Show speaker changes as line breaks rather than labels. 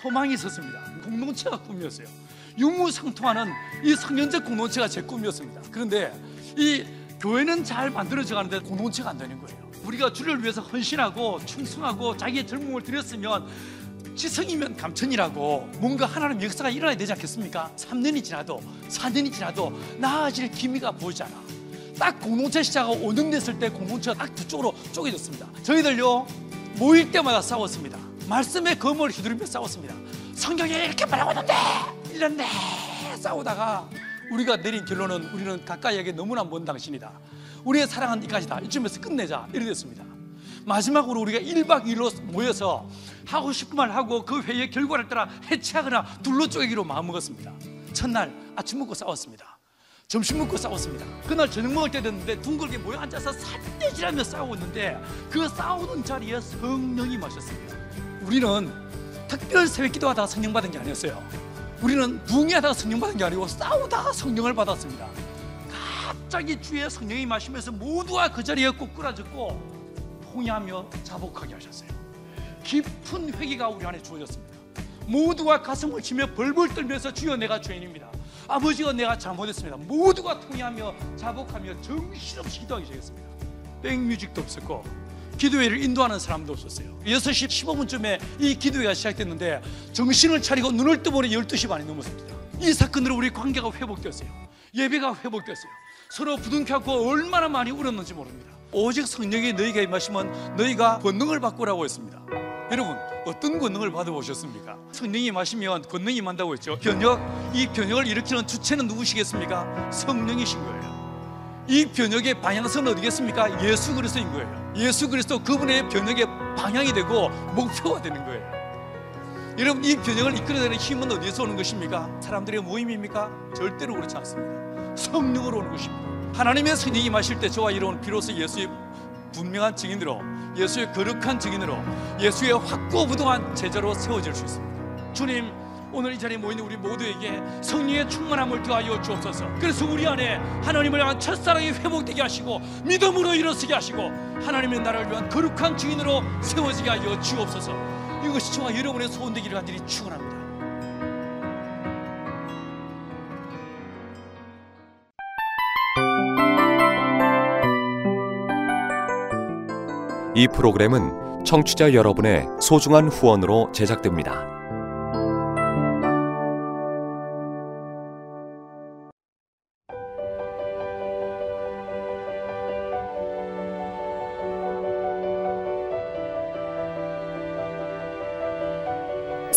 소망이 있었습니다. 공동체가 꿈이었어요. 유무상통하는 이 성경적 공동체가 제 꿈이었습니다. 그런데 이 교회는 잘 만들어져 가는데 공동체가 안 되는 거예요. 우리가 주를 위해서 헌신하고 충성하고 자기의 젊음을 들였으면 지성이면 감천이라고 뭔가 하나님 역사가 일어나야 되지 않겠습니까? 3년이 지나도 4년이 지나도 나아질 기미가 보이지 않아. 딱 공동체 시작하고 5년 됐을 때 공동체가 딱 두 쪽으로 쪼개졌습니다. 저희들요 모일 때마다 싸웠습니다. 말씀의 검을 휘두르며 싸웠습니다. 성경에 이렇게 말하고 있는데 이런데 싸우다가 우리가 내린 결론은 우리는 가까이에게 너무나 먼 당신이다. 우리의 사랑은 이까지다. 이쯤에서 끝내자. 이래 됐습니다. 마지막으로 우리가 1박 2일로 모여서 하고 싶은 말 하고 그 회의의 결과를 따라 해체하거나 둘러 쪼개기로 마음먹었습니다. 첫날 아침 먹고 싸웠습니다. 점심 먹고 싸웠습니다. 그날 저녁 먹을 때 됐는데 둥글게 모여 앉아서 산대질하며 싸우고 있는데 그 싸우는 자리에 성령이 마셨습니다. 우리는 특별 새벽 기도하다가 성령 받은 게 아니었어요. 우리는 부흥하다가 성령 받은 게 아니고 싸우다가 성령을 받았습니다. 갑자기 주의 성령이 마시면서 모두가 그 자리에 꼬꾸라졌고 통회하며 자복하게 하셨어요. 깊은 회개가 우리 안에 주어졌습니다. 모두가 가슴을 치며 벌벌 떨면서 주여 내가 죄인입니다. 아버지가 내가 잘못했습니다. 모두가 통회하며 자복하며 정신없이 기도하기 시작했습니다. 백뮤직도 없었고 기도회를 인도하는 사람도 없었어요. 6시 15분쯤에 이 기도회가 시작됐는데 정신을 차리고 눈을 떠보니 12시 반이 넘었습니다. 이 사건으로 우리 관계가 회복되었어요. 예배가 회복됐어요. 서로 부둥켜고 얼마나 많이 울었는지 모릅니다. 오직 성령이 너희에게 임하시면 너희가 권능을 받고라고 했습니다. 여러분 어떤 권능을 받아보셨습니까? 성령이 마시면 권능이 임한다고 했죠. 변혁 이 변혁을 일으키는 주체는 누구시겠습니까? 성령이신 거예요. 이 변혁의 방향성은 어디겠습니까? 예수 그리스도인 거예요. 예수 그리스도 그분의 변혁의 방향이 되고 목표가 되는 거예요. 여러분 이 변혁을 이끌어내는 힘은 어디에서 오는 것입니까? 사람들의 모임입니까? 절대로 그렇지 않습니다. 성령으로 오는 것입니다. 하나님의 성령이 마실 때 저와 이런 비로소 예수의 분명한 증인으로 예수의 거룩한 증인으로 예수의 확고부동한 제자로 세워질 수 있습니다. 주님 오늘 이 자리에 모이는 우리 모두에게 성령의 충만함을 더하여 주옵소서. 그래서 우리 안에 하나님을 향한 첫사랑이 회복되게 하시고 믿음으로 일어서게 하시고 하나님의 나라를 위한 거룩한 증인으로 세워지게 하여 주옵소서. 이것이 저와 여러분의 소원되기를 간절히 축원합니다.
이 프로그램은 청취자 여러분의 소중한 후원으로 제작됩니다.